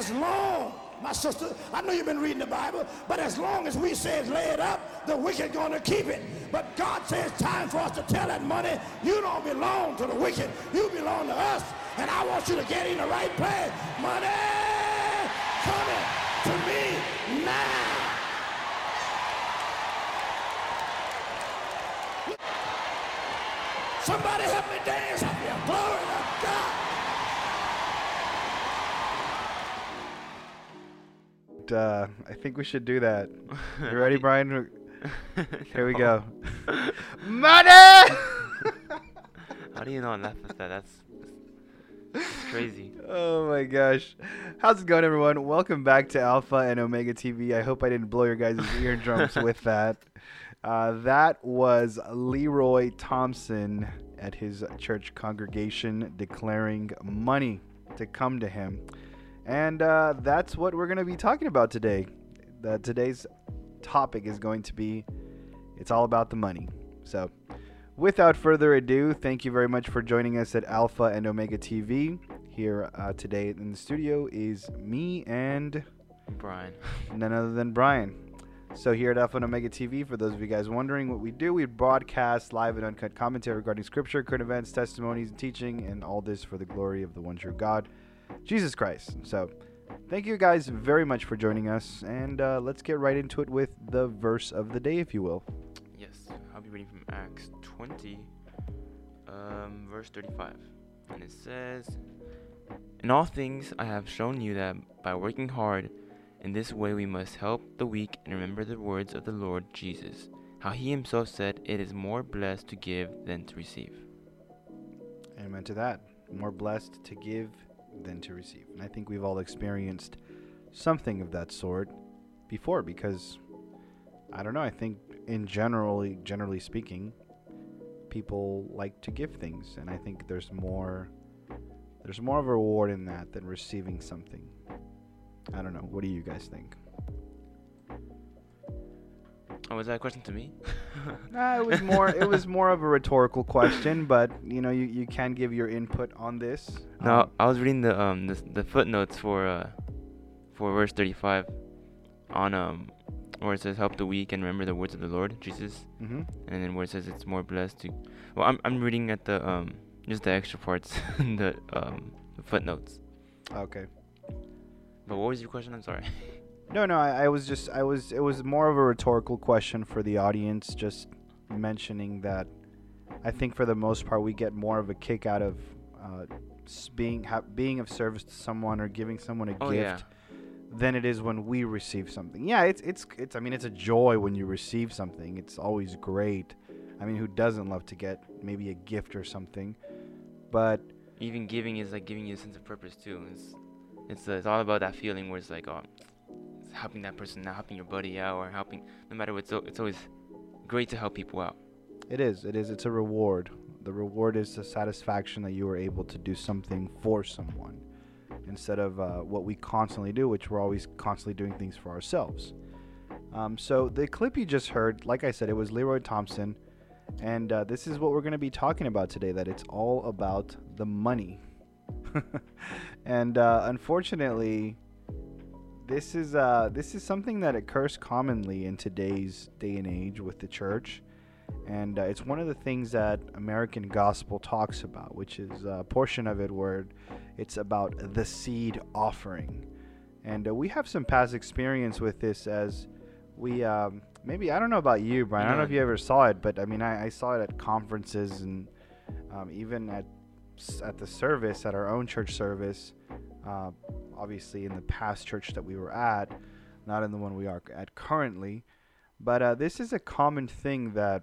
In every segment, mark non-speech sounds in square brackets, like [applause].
as long, my sister, I know you've been reading the Bible, but as long as we say lay it up, the wicked to keep it. But God says time for us to tell that money, you don't belong to the wicked, you belong to us. And I want you to get in the right place. Money coming to me now. Somebody help me dance up here. Glory Uh, I think we should do that. You ready, [laughs] Brian? Here we go. [laughs] Money! How do you not laugh at that? That's, that's crazy. Oh my gosh. How's it going, everyone? Welcome back to Alpha and Omega TV. I hope I didn't blow your guys' eardrums [laughs] with that. Uh, that was Leroy Thompson at his church congregation declaring money to come to him. And uh, that's what we're going to be talking about today. Uh, today's topic is going to be it's all about the money. So, without further ado, thank you very much for joining us at Alpha and Omega TV. Here uh, today in the studio is me and Brian. [laughs] none other than Brian. So here at Alpha and Omega TV, for those of you guys wondering what we do, we broadcast live and uncut commentary regarding scripture, current events, testimonies, and teaching, and all this for the glory of the one true God, Jesus Christ. So thank you guys very much for joining us, and uh, let's get right into it with the verse of the day, if you will. Yes, I'll be reading from Acts 20, um, verse 35. And it says, In all things I have shown you that by working hard, in this way we must help the weak and remember the words of the Lord Jesus, how he himself said, It is more blessed to give than to receive. Amen to that. More blessed to give than to receive. And I think we've all experienced something of that sort before because I don't know, I think in generally generally speaking, people like to give things and I think there's more there's more of a reward in that than receiving something. I don't know. What do you guys think? Oh, was that a question to me? [laughs] Nah, it was more it was more of a rhetorical question, but you know, you, you can give your input on this. No, Um, I was reading the um the, the footnotes for uh for verse 35 on um where it says help the weak and remember the words of the Lord Jesus mm-hmm. and then where it says it's more blessed to well I'm I'm reading at the um just the extra parts [laughs] the um the footnotes. Okay. But what was your question? I'm sorry. [laughs] No, no, I, I was just, I was, it was more of a rhetorical question for the audience, just mentioning that I think for the most part we get more of a kick out of uh, being ha- being of service to someone or giving someone a Oh, yeah. gift than it is when we receive something. Yeah, it's it's it's. I mean, it's a joy when you receive something. It's always great. I mean, who doesn't love to get maybe a gift or something? But Even giving is like giving you a sense of purpose too. It's it's uh, it's all about that feeling where it's like oh helping that person out, helping your buddy out or helping no matter what it's always great to help people out. It is. It is. It's a reward. The reward is the satisfaction that you were able to do something for someone instead of uh, what we constantly do, which we're always constantly doing things for ourselves. Um, so the clip you just heard, like I said, it was Leroy Thompson, and uh, this is what we're going to be talking about today. That it's all about the money, [laughs] and uh, unfortunately, this is uh, this is something that occurs commonly in today's day and age with the church and uh, it's one of the things that American gospel talks about, which is a portion of it where it's about the seed offering. And uh, we have some past experience with this as we um, maybe I don't know about you, Brian. I don't know if you ever saw it, but I mean I, I saw it at conferences and um, even at at the service at our own church service. Uh, obviously, in the past church that we were at, not in the one we are at currently. But uh, this is a common thing that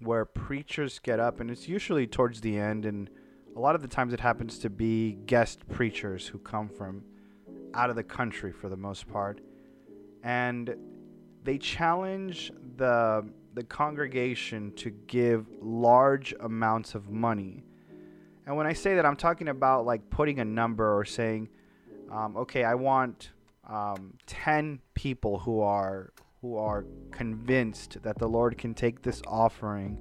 where preachers get up, and it's usually towards the end, and a lot of the times it happens to be guest preachers who come from out of the country for the most part, and they challenge the the congregation to give large amounts of money. And when I say that, I'm talking about like putting a number or saying, um, okay, I want um, 10 people who are who are convinced that the Lord can take this offering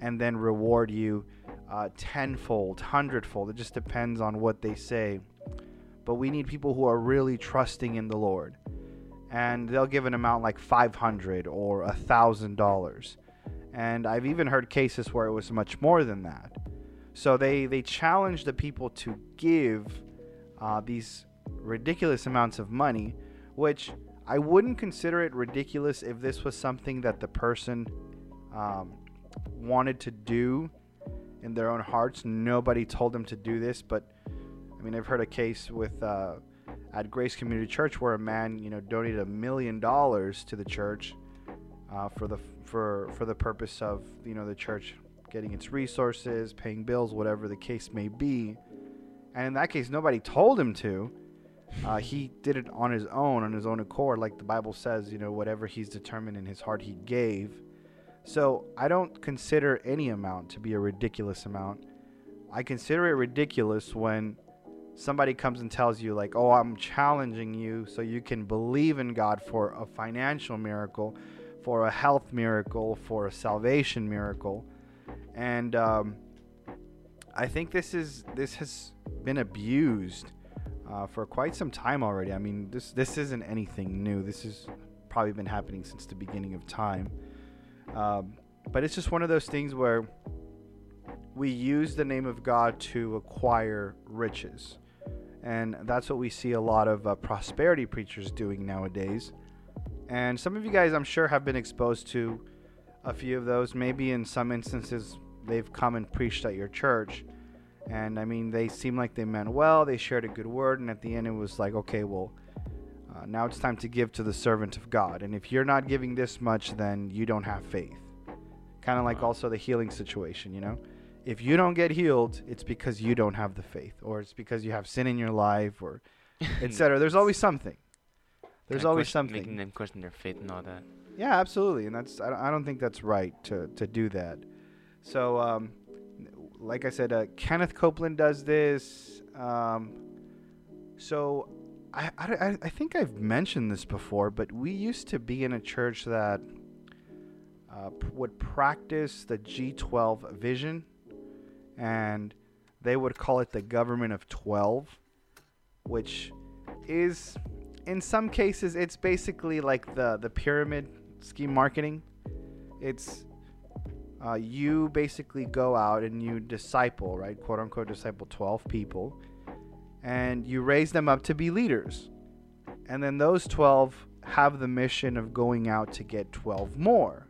and then reward you uh, tenfold, hundredfold. It just depends on what they say. but we need people who are really trusting in the Lord. And they'll give an amount like 500 or a $1,000. And I've even heard cases where it was much more than that. So they, they challenge the people to give uh, these ridiculous amounts of money, which I wouldn't consider it ridiculous if this was something that the person um, wanted to do in their own hearts. Nobody told them to do this, but I mean, I've heard a case with uh, at Grace Community Church where a man, you know, donated a million dollars to the church uh, for the for for the purpose of you know the church getting its resources, paying bills, whatever the case may be. And in that case, nobody told him to. Uh, he did it on his own, on his own accord, like the Bible says. You know, whatever he's determined in his heart, he gave. So I don't consider any amount to be a ridiculous amount. I consider it ridiculous when somebody comes and tells you, like, oh, I'm challenging you so you can believe in God for a financial miracle, for a health miracle, for a salvation miracle. And um, I think this is this has been abused uh, for quite some time already. I mean, this this isn't anything new. This has probably been happening since the beginning of time. Um, but it's just one of those things where we use the name of God to acquire riches. And that's what we see a lot of uh, prosperity preachers doing nowadays. And some of you guys, I'm sure, have been exposed to a few of those. Maybe in some instances, they've come and preached at your church. And I mean, they seem like they meant well, they shared a good word, and at the end, it was like, okay, well, uh, now it's time to give to the servant of God. And if you're not giving this much, then you don't have faith. Kind of like also the healing situation, you know? If you don't get healed, it's because you don't have the faith, or it's because you have sin in your life, or [laughs] etc. There's always something. There's always question- something. Making them question their faith and all that. Yeah, absolutely, and that's I don't, I don't think that's right to to do that. So, um, like I said, uh, Kenneth Copeland does this. Um, so, I, I I- think I've mentioned this before, but we used to be in a church that uh, would practice the G12 vision, and they would call it the government of 12, which is in some cases it's basically like the the pyramid scheme marketing it's uh, you basically go out and you disciple right quote unquote disciple 12 people and you raise them up to be leaders. And then those 12 have the mission of going out to get 12 more.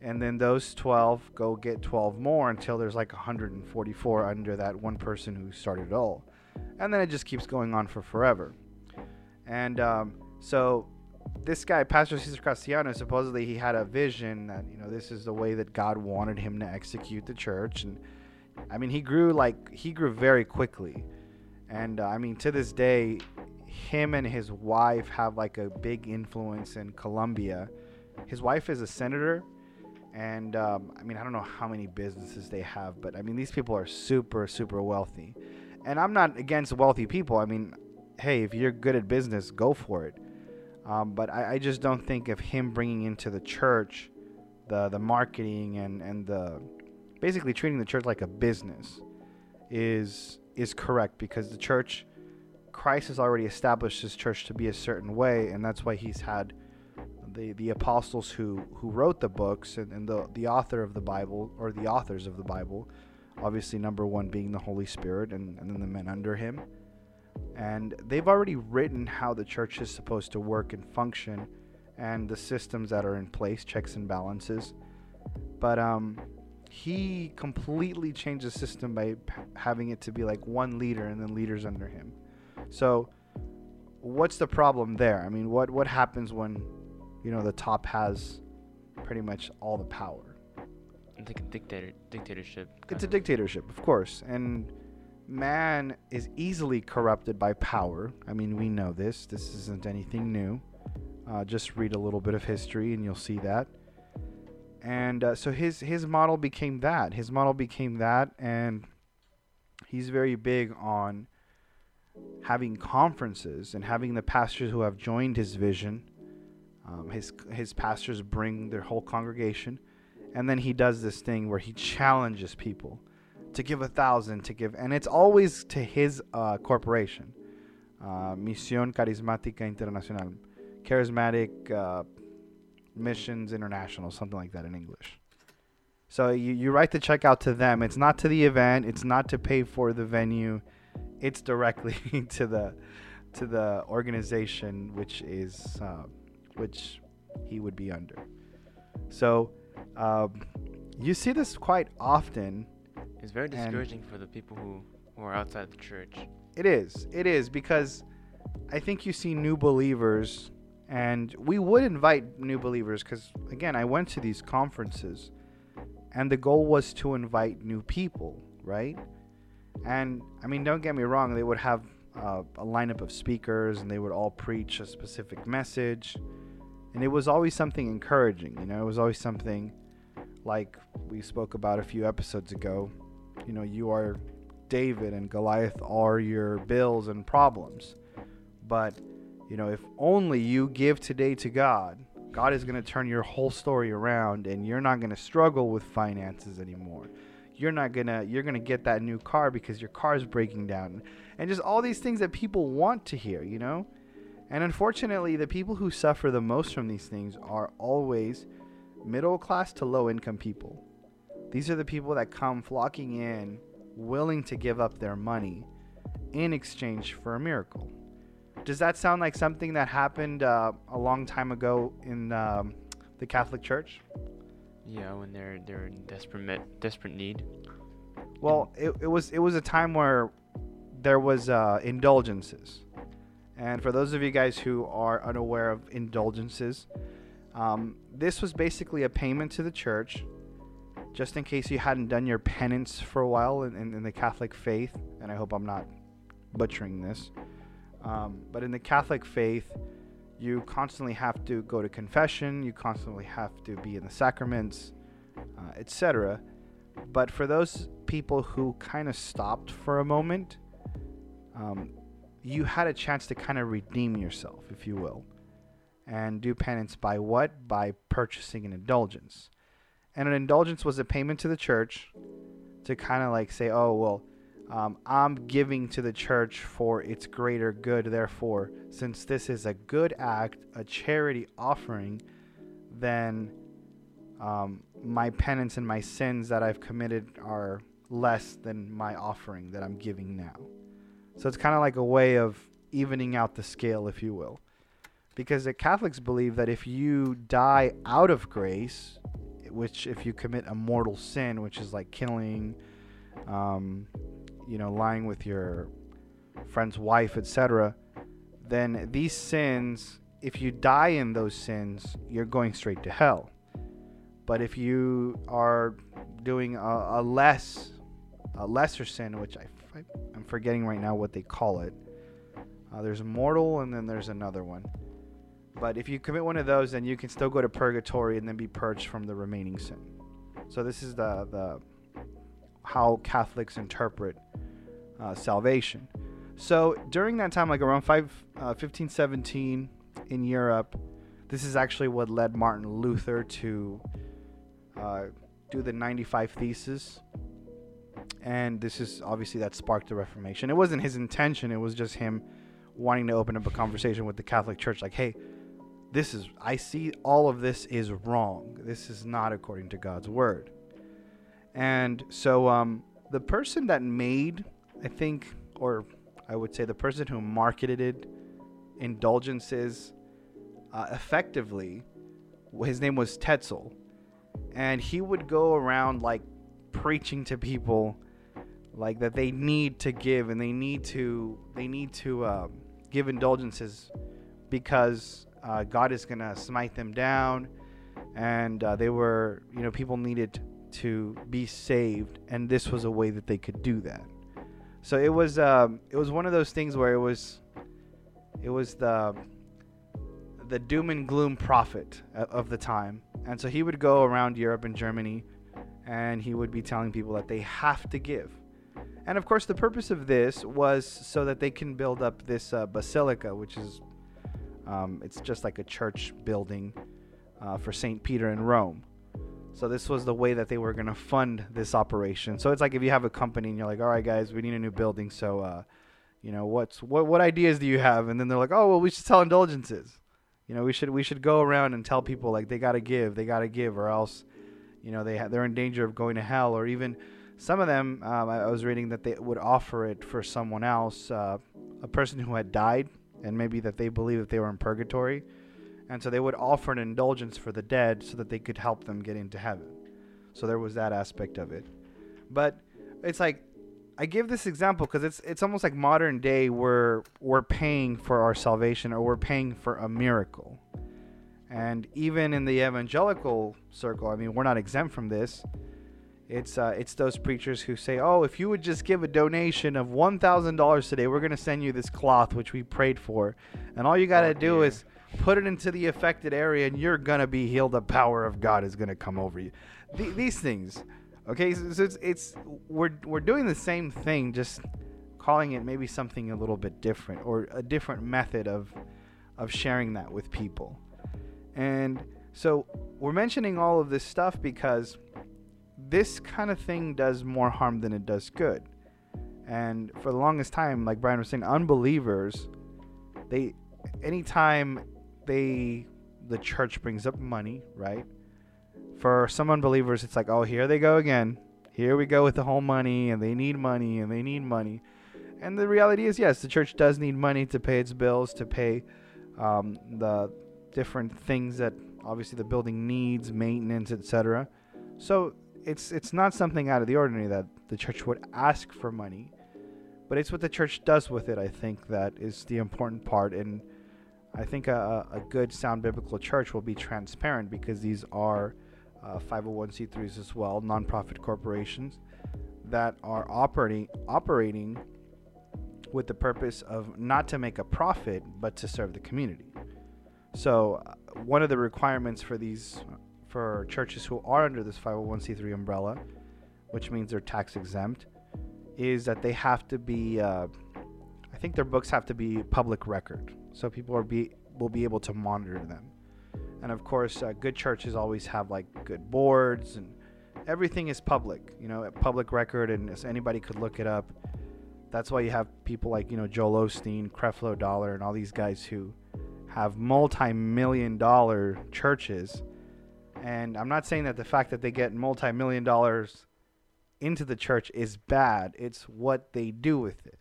And then those 12 go get 12 more until there's like 144 under that one person who started it all. And then it just keeps going on for forever. And um, so this guy, Pastor Cesar Castellano, supposedly he had a vision that you know this is the way that God wanted him to execute the church, and I mean he grew like he grew very quickly, and uh, I mean to this day, him and his wife have like a big influence in Colombia. His wife is a senator, and um, I mean I don't know how many businesses they have, but I mean these people are super super wealthy, and I'm not against wealthy people. I mean hey, if you're good at business, go for it. Um, but I, I just don't think of him bringing into the church the the marketing and and the basically treating the church like a business is is correct because the church Christ has already established his church to be a certain way and that's why he's had the the apostles who who wrote the books and, and the the author of the Bible or the authors of the Bible obviously number one being the Holy Spirit and, and then the men under him and they've already written how the church is supposed to work and function and the systems that are in place checks and balances. But um he completely changed the system by p- having it to be like one leader and then leaders under him. So what's the problem there? I mean what what happens when you know the top has pretty much all the power? It's like a dictator dictatorship. it's a dictatorship, of course, and man is easily corrupted by power. I mean, we know this. This isn't anything new. Uh, just read a little bit of history, and you'll see that. And uh, so his his model became that. His model became that, and he's very big on having conferences and having the pastors who have joined his vision. Um, his his pastors bring their whole congregation and then he does this thing where he challenges people to give a thousand to give and it's always to his uh, corporation uh, Misión Carismática Internacional, Charismatic uh, Missions International, something like that in English. So you, you write the check out to them. It's not to the event. It's not to pay for the venue. It's directly [laughs] to the to the organization which is uh, which he would be under. So um, you see this quite often. It's very And- discouraging for the people who, who are outside the church. It is. It is because I think you see new believers, and we would invite new believers because, again, I went to these conferences, and the goal was to invite new people, right? And I mean, don't get me wrong, they would have uh, a lineup of speakers and they would all preach a specific message. And it was always something encouraging, you know, it was always something like we spoke about a few episodes ago. You know, you are David and Goliath are your bills and problems. But, you know, if only you give today to God, God is going to turn your whole story around and you're not going to struggle with finances anymore. You're not going to you're going to get that new car because your car is breaking down. And just all these things that people want to hear, you know? And unfortunately, the people who suffer the most from these things are always middle class to low income people. These are the people that come flocking in, willing to give up their money in exchange for a miracle. Does that sound like something that happened uh, a long time ago in um, the Catholic Church? Yeah, when they're they're in desperate desperate need. Well, it, it was it was a time where there was uh, indulgences, and for those of you guys who are unaware of indulgences, um, this was basically a payment to the church, just in case you hadn't done your penance for a while in, in, in the Catholic faith. And I hope I'm not butchering this, um, but in the Catholic faith, you constantly have to go to confession, you constantly have to be in the sacraments, uh, etc. But for those people who kind of stopped for a moment, um, you had a chance to kind of redeem yourself, if you will, and do penance by what? By purchasing an indulgence. And an indulgence was a payment to the church to kind of like say, oh, well, um, I'm giving to the church for its greater good. Therefore, since this is a good act, a charity offering, then um, my penance and my sins that I've committed are less than my offering that I'm giving now. So it's kind of like a way of evening out the scale, if you will. Because the Catholics believe that if you die out of grace, which if you commit a mortal sin, which is like killing, um, you know, lying with your friend's wife, etc., then these sins, if you die in those sins, you're going straight to hell. But if you are doing a, a less, a lesser sin, which I, I, am forgetting right now what they call it. Uh, there's mortal, and then there's another one. But if you commit one of those, then you can still go to purgatory and then be purged from the remaining sin. So this is the the how Catholics interpret uh, salvation. So during that time, like around five, uh, 15, 17 in Europe, this is actually what led Martin Luther to uh, do the 95 Theses. And this is obviously that sparked the Reformation. It wasn't his intention, it was just him wanting to open up a conversation with the Catholic Church like, hey, this is, I see all of this is wrong. This is not according to God's word. And so um, the person that made, I think, or I would say the person who marketed indulgences uh, effectively, his name was Tetzel. And he would go around like preaching to people like that they need to give and they need to they need to um, give indulgences because uh, God is gonna smite them down and uh, they were you know people needed to be saved and this was a way that they could do that. So it was um, it was one of those things where it was it was the the doom and gloom prophet of the time. And so he would go around Europe and Germany and he would be telling people that they have to give. And of course the purpose of this was so that they can build up this uh, basilica which is um, it's just like a church building uh, for St. Peter in Rome. So this was the way that they were going to fund this operation. So it's like if you have a company and you're like, all right, guys, we need a new building. So, uh, You know, what's what what ideas do you have? And then they're like, "Oh, well, we should sell indulgences." You know, we should we should go around and tell people like they got to give, they got to give or else you know, they ha- they're in danger of going to hell or even some of them um, I, was reading that they would offer it for someone else, uh, a person who had died and maybe that they believe that they were in purgatory. And so they would offer an indulgence for the dead so that they could help them get into heaven. So there was that aspect of it. But it's like I give this example because it's it's almost like modern day where we're paying for our salvation or we're paying for a miracle. And even in the evangelical circle, I mean, we're not exempt from this. It's uh, it's those preachers who say, "Oh, if you would just give a donation of one thousand dollars today, we're gonna send you this cloth which we prayed for, and all you gotta Oh, do dear. is put it into the affected area, and you're gonna be healed. The power of God is gonna come over you." Th- these things, okay? So, so it's it's we're we're doing the same thing, just calling it maybe something a little bit different or a different method of of sharing that with people. And so we're mentioning all of this stuff because this kind of thing does more harm than it does good. And for the longest time, like Brian was saying, unbelievers, they anytime they the church brings up money, right? For some unbelievers, it's like, oh, here they go again. Here we go with the whole money, and they need money, and they need money. And the reality is, yes, the church does need money to pay its bills, to pay um, the different things that obviously the building needs, maintenance, etc. So it's it's not something out of the ordinary that the church would ask for money, but it's what the church does with it. I think that is the important part, and I think a, a good sound biblical church will be transparent because these are uh, 501c3s as well, nonprofit corporations that are operating operating with the purpose of not to make a profit but to serve the community. So, uh, one of the requirements for these for churches who are under this 501c3 umbrella, which means they're tax exempt, is that they have to be. Uh, I think their books have to be public record, so people are be will be able to monitor them. And of course, uh, good churches always have like good boards and everything is public. You know, public record, and anybody could look it up. That's why you have people like you know Joel Osteen, Creflo Dollar, and all these guys who have multi-million dollar churches. And I'm not saying that the fact that they get multi-million dollars into the church is bad. It's what they do with it.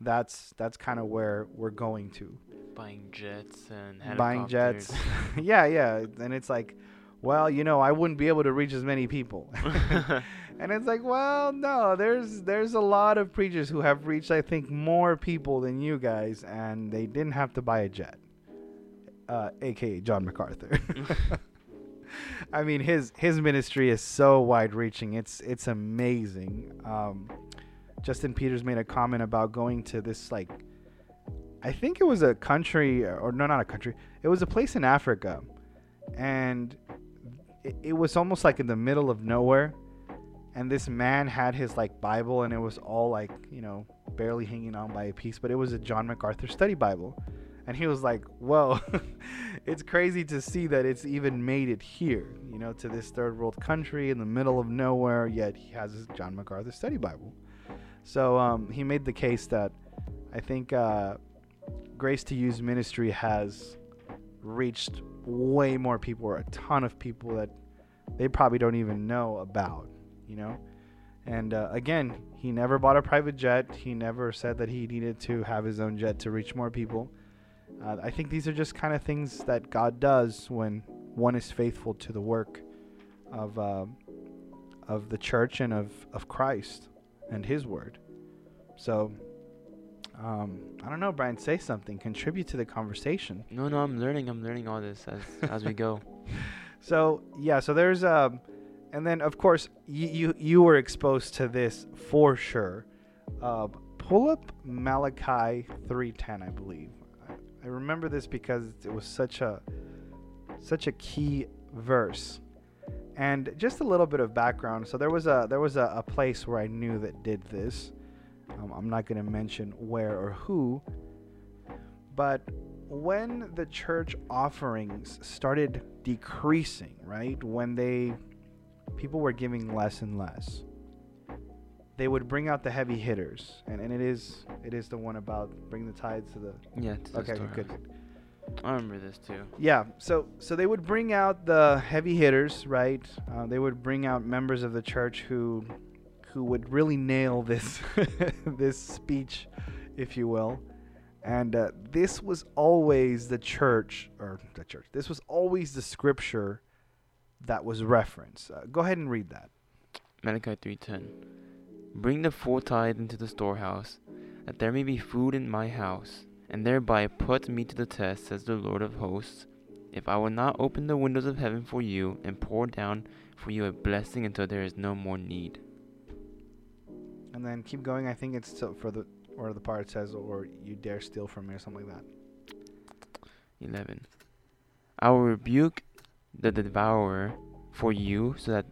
That's that's kind of where we're going to. Buying jets and Buying jets. [laughs] yeah, yeah. And it's like, well, you know, I wouldn't be able to reach as many people. [laughs] [laughs] and it's like, well, no, there's there's a lot of preachers who have reached I think more people than you guys and they didn't have to buy a jet. Uh, aka John MacArthur. [laughs] I mean his his ministry is so wide reaching. It's it's amazing. Um, Justin Peters made a comment about going to this like I think it was a country or no not a country. It was a place in Africa. And it, it was almost like in the middle of nowhere. And this man had his like Bible and it was all like, you know, barely hanging on by a piece, but it was a John MacArthur study Bible. And he was like, Whoa, [laughs] it's crazy to see that it's even made it here, you know, to this third world country in the middle of nowhere, yet he has his John MacArthur study Bible. So um, he made the case that I think uh, Grace to You Ministry has reached way more people, or a ton of people that they probably don't even know about, you know? And uh, again, he never bought a private jet. He never said that he needed to have his own jet to reach more people. Uh, I think these are just kind of things that God does when one is faithful to the work of uh, of the church and of, of Christ and His Word. So, um, I don't know, Brian. Say something. Contribute to the conversation. no, no, I'm learning. I'm learning all this as as we go. [laughs] So yeah, so there's um, and then of course you you, you were exposed to this for sure. Uh, pull up Malachi three ten, I believe. I, remember this because it was such a such a key verse. And just a little bit of background. So there was a there was a, a place where I knew that did this. Um, I'm not going to mention where or who, but when the church offerings started decreasing, right? When they people were giving less and less. They would bring out the heavy hitters, and, and it is it is the one about bring the tithes to the. Yeah. to Okay, good, good, good. I remember this too. Yeah, so so they would bring out the heavy hitters, right? Uh, they would bring out members of the church who who would really nail this [laughs] this speech, if you will. And uh, this was always the church, or the church. This was always the scripture that was referenced. Uh, go ahead and read that. Malachi 3:10. Bring the full tithe into the storehouse, that there may be food in my house, and thereby put me to the test, says the Lord of hosts, if I will not open the windows of heaven for you and pour down for you a blessing until there is no more need. And then keep going. I think it's till for the or the part says, or you dare steal from me, or something like that. 11. I will rebuke the devourer for you, so that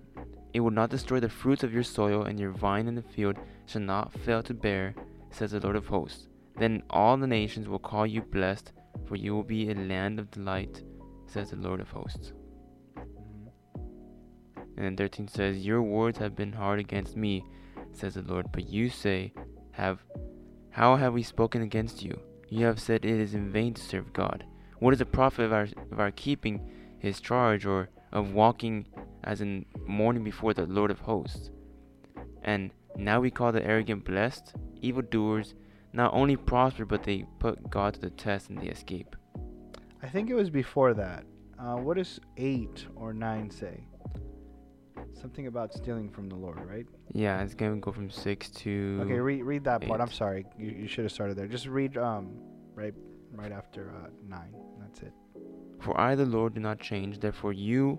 it will not destroy the fruits of your soil, and your vine in the field shall not fail to bear, says the Lord of hosts. Then all the nations will call you blessed, for you will be a land of delight, says the Lord of hosts. Mm-hmm. And 13 says, Your words have been hard against me, says the Lord. But you say, Have how have we spoken against you? You have said it is in vain to serve God. What is the profit of our of our keeping his charge or of walking as in mourning before the Lord of hosts? And now we call the arrogant blessed, evildoers not only prosper but they put God to the test and they escape. I think it was before that. Uh, what does eight or nine say? Something about stealing from the Lord, right? Yeah, it's gonna go from six to Okay, read read that part. I'm sorry, you, you should have started there. Just read um right right after uh, nine. That's it. For I, the Lord, do not change. Therefore, you,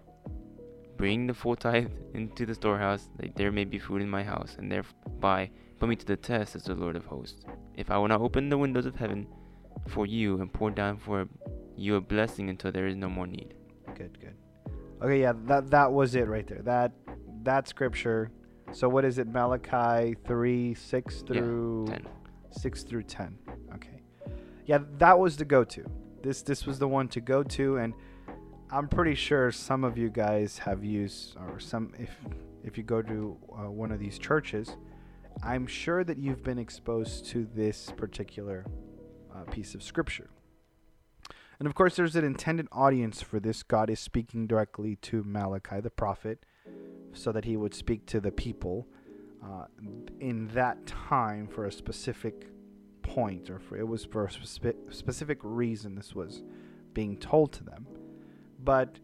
Bring the full tithe [laughs] into the storehouse, that there may be food in my house, and thereby put me to the test, says the Lord of hosts. If I will not open the windows of heaven for you and pour down for you a blessing until there is no more need. Good, good. Okay, yeah, that that was it right there. That that scripture. So what is it? Malachi three six Yeah, through 10. six through ten. Okay. Yeah, that was the go-to. This this was the one to go to, and I'm pretty sure some of you guys have used, or some if if you go to uh, one of these churches, I'm sure that you've been exposed to this particular uh, piece of scripture. And of course, there's an intended audience for this. God is speaking directly to Malachi the prophet, so that he would speak to the people uh, in that time for a specific point, or for it was for a spe- specific reason. This was being told to them. But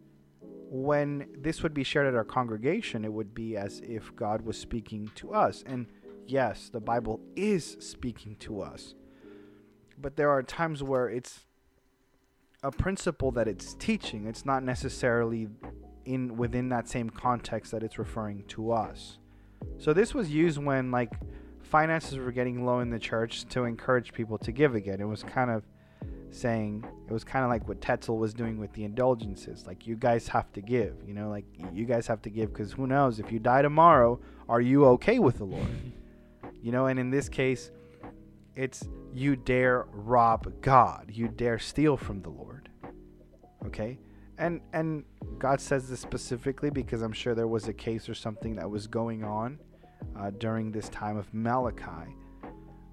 when this would be shared at our congregation, it would be as if God was speaking to us. And yes, the Bible is speaking to us. But there are times where it's a principle that it's teaching. It's not necessarily in within that same context that it's referring to us. So this was used when like finances were getting low in the church to encourage people to give again. It was kind of saying it was kind of like what Tetzel was doing with the indulgences. Like you guys have to give, you know, like you guys have to give because who knows if you die tomorrow, are you okay with the Lord? [laughs] You know, and in this case, it's you dare rob God, you dare steal from the Lord. Okay? And and God says this specifically because I'm sure there was a case or something that was going on uh, during this time of Malachi.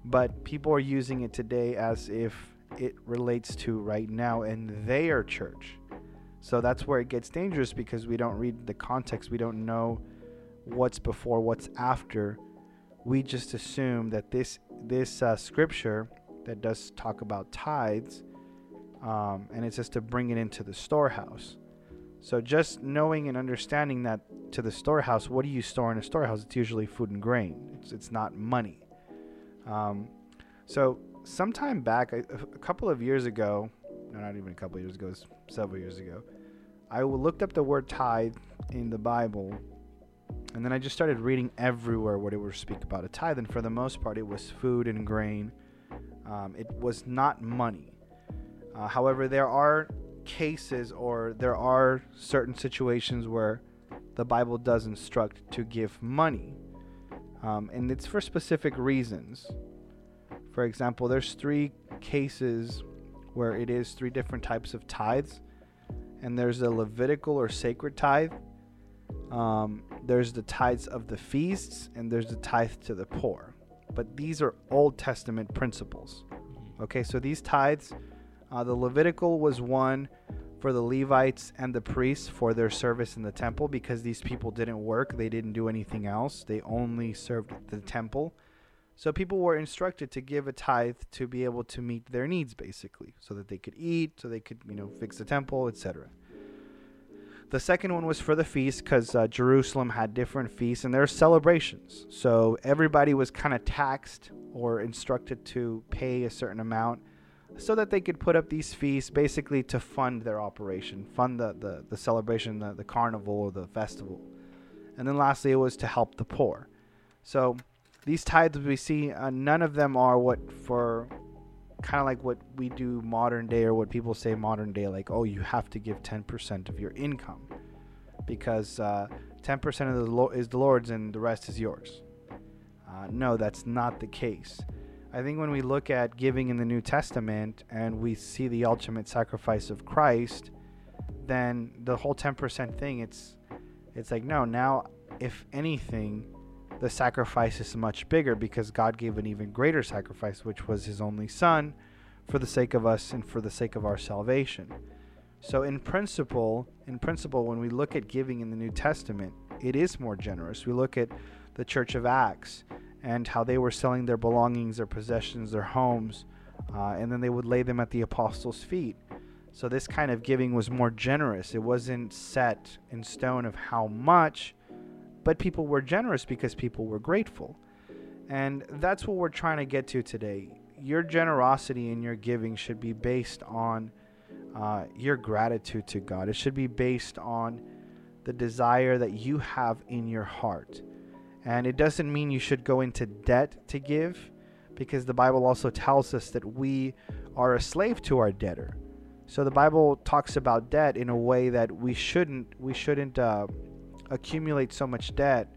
But people are using it today as if it relates to right now in their church. So that's where it gets dangerous because we don't read the context. We don't know what's before, what's after. We just assume that this this uh, scripture that does talk about tithes, um, and it says to bring it into the storehouse. So just knowing and understanding that to the storehouse, what do you store in a storehouse? It's usually food and grain. It's it's not money. Um, so sometime back, a, a couple of years ago, no, not even a couple of years ago, several years ago, I looked up the word tithe in the Bible, and then I just started reading everywhere what it would speak about a tithe. And for the most part, it was food and grain, Um, it was not money. Uh, however, there are cases or there are certain situations where the Bible does instruct to give money. Um, and it's for specific reasons. For example, there's three cases where it is three different types of tithes. And there's the Levitical or sacred tithe. Um, there's the tithes of the feasts, and there's the tithe to the poor. But these are Old Testament principles. Okay, so these tithes, uh, the Levitical was one for the Levites and the priests for their service in the temple because these people didn't work, they didn't do anything else, they only served the temple. So people were instructed to give a tithe to be able to meet their needs basically, so that they could eat, so they could, you know, fix the temple, etc. The second one was for the feast because uh, Jerusalem had different feasts and there are celebrations. So everybody was kind of taxed or instructed to pay a certain amount so that they could put up these feasts basically to fund their operation, fund the, the, the celebration, the, the carnival or the festival. And then lastly, it was to help the poor. So these tithes we see, uh, none of them are what for kind of like what we do modern day or what people say modern day, like, oh, you have to give 10% of your income because uh, 10% of the lo- is the Lord's and the rest is yours. Uh, no, that's not the case. I think when we look at giving in the New Testament and we see the ultimate sacrifice of Christ, then the whole 10% thing, it's it's like no, now if anything, the sacrifice is much bigger because God gave an even greater sacrifice, which was his only son for the sake of us and for the sake of our salvation. So in principle, in principle when we look at giving in the New Testament, it is more generous. We look at the Church of Acts and how they were selling their belongings, their possessions, their homes, uh, and then they would lay them at the apostles' feet. So this kind of giving was more generous. It wasn't set in stone of how much, but people were generous because people were grateful. And that's what we're trying to get to today. Your generosity and your giving should be based on uh, your gratitude to God. It should be based on the desire that you have in your heart. And it doesn't mean you should go into debt to give, because the Bible also tells us that we are a slave to our debtor. So the Bible talks about debt in a way that we shouldn't we shouldn't uh, accumulate so much debt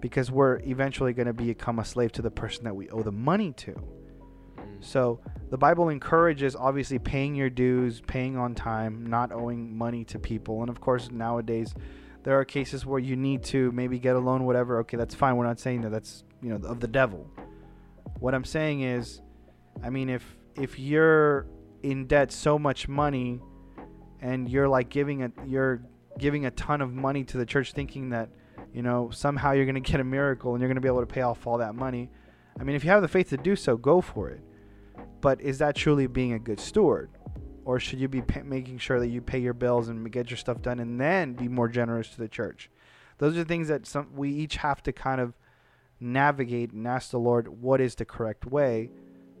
because we're eventually going to become a slave to the person that we owe the money to. Mm. So the Bible encourages obviously paying your dues, paying on time, not owing money to people, and of course nowadays there are cases where you need to maybe get a loan, whatever. Okay, that's fine. We're not saying that that's you know of the devil. What I'm saying is, I mean, if if you're in debt so much money, and you're like giving a you're giving a ton of money to the church, thinking that you know somehow you're gonna [laughs] get a miracle and you're gonna be able to pay off all that money. I mean, if you have the faith to do so, go for it. But is that truly being a good steward? or should you be making sure that you pay your bills and get your stuff done and then be more generous to the church those are things that some we each have to kind of navigate and ask the lord what is the correct way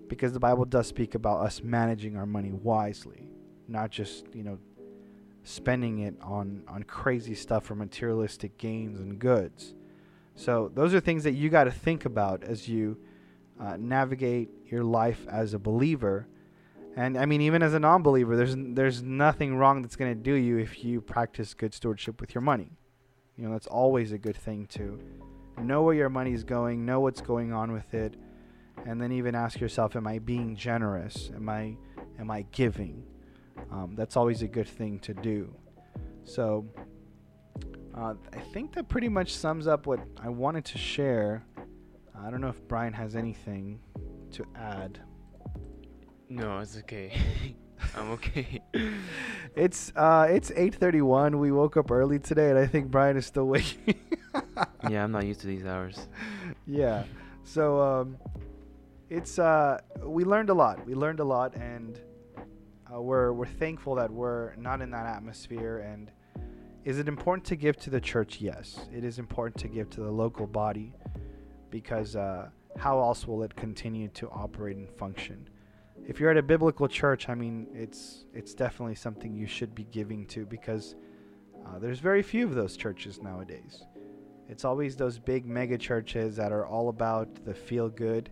because the bible does speak about us managing our money wisely not just you know spending it on on crazy stuff for materialistic gains and goods so those are things that you got to think about as you uh, navigate your life as a believer and I mean, even as a non-believer, there's there's nothing wrong that's going to do you if you practice good stewardship with your money. You know, that's always a good thing to know where your money is going, know what's going on with it, and then even ask yourself, am I being generous? Am I am I giving? Um, that's always a good thing to do. So uh, I think that pretty much sums up what I wanted to share. I don't know if Brian has anything to add. No, it's okay. [laughs] I'm okay. [laughs] It's uh it's 8:31. We woke up early today and I think Brian is still [laughs] waking. yeah, I'm not used to these hours. yeah. So um it's uh we learned a lot. We learned a lot and uh, we're we're thankful that we're not in that atmosphere and is it important to give to the church? Yes. It is important to give to the local body because uh how else will it continue to operate and function? if you're at a biblical church, I mean, it's it's definitely something you should be giving to because uh, there's very few of those churches nowadays. It's always those big mega churches that are all about the feel good,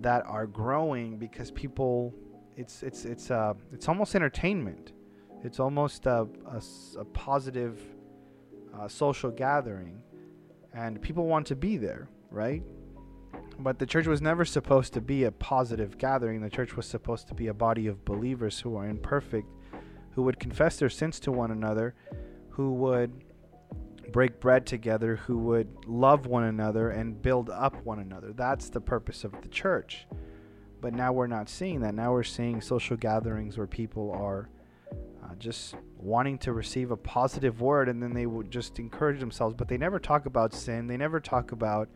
that are growing because people it's it's it's uh it's almost entertainment it's almost a a positive uh, social gathering and people want to be there right but the church was never supposed to be a positive gathering the church was supposed to be a body of believers who are imperfect who would confess their sins to one another who would break bread together, who would love one another and build up one another. That's the purpose of the church. But now we're not seeing that. Now we're seeing social gatherings where people are uh, just wanting to receive a positive word and then they would just encourage themselves. But they never talk about sin. They never talk about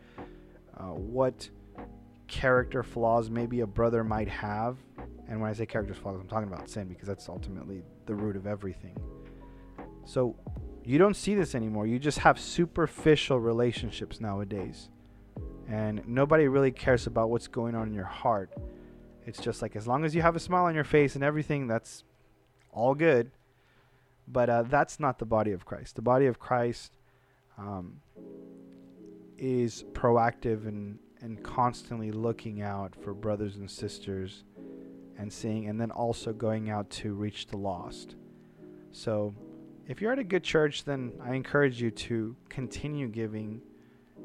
uh, what character flaws maybe a brother might have. And when I say character flaws, I'm talking about sin because that's ultimately the root of everything. So you don't see this anymore. You just have superficial relationships nowadays. And nobody really cares about what's going on in your heart. It's just like as long as you have a smile on your face and everything, that's all good. But uh, that's not the body of Christ. The body of Christ um, is proactive and, and constantly looking out for brothers and sisters and seeing, and then also going out to reach the lost. So if you're at a good church, then I encourage you to continue giving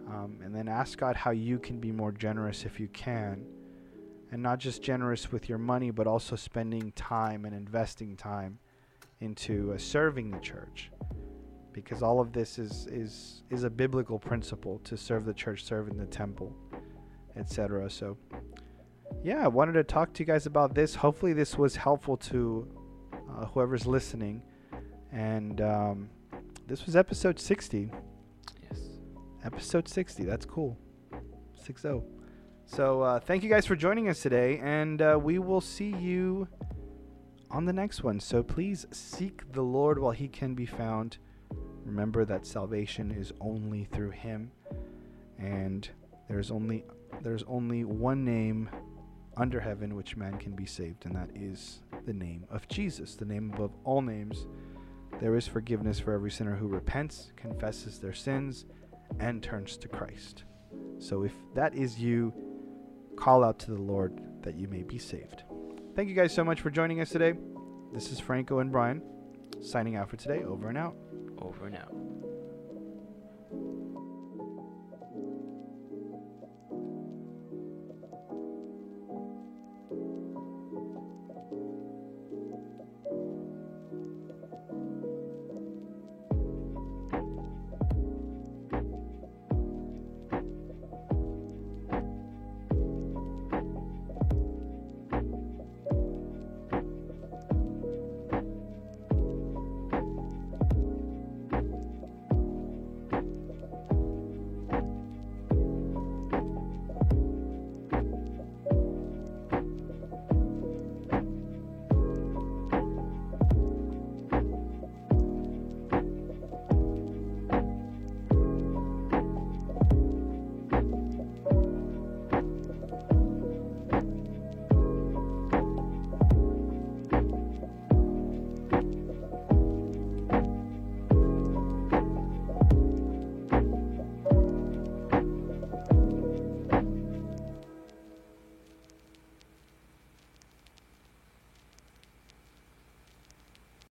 um, and then ask God how you can be more generous if you can. And not just generous with your money, but also spending time and investing time into uh, serving the church. Because all of this is, is, is a biblical principle to serve the church, serve in the temple, etc. So, yeah, I wanted to talk to you guys about this. Hopefully, this was helpful to uh, whoever's listening. And um, this was episode 60. Episode 60. That's cool. 6 0. So uh, thank you guys for joining us today. And uh, we will see you on the next one. So please seek the Lord while he can be found. Remember that salvation is only through him. And there's only there's only one name under heaven which man can be saved, and that is the name of Jesus, the name above all names. There is forgiveness for every sinner who repents, confesses their sins, and turns to Christ. So if that is you, call out to the Lord that you may be saved. Thank you guys so much for joining us today. This is Franco and Brian signing out for today. Over and out. Over and out.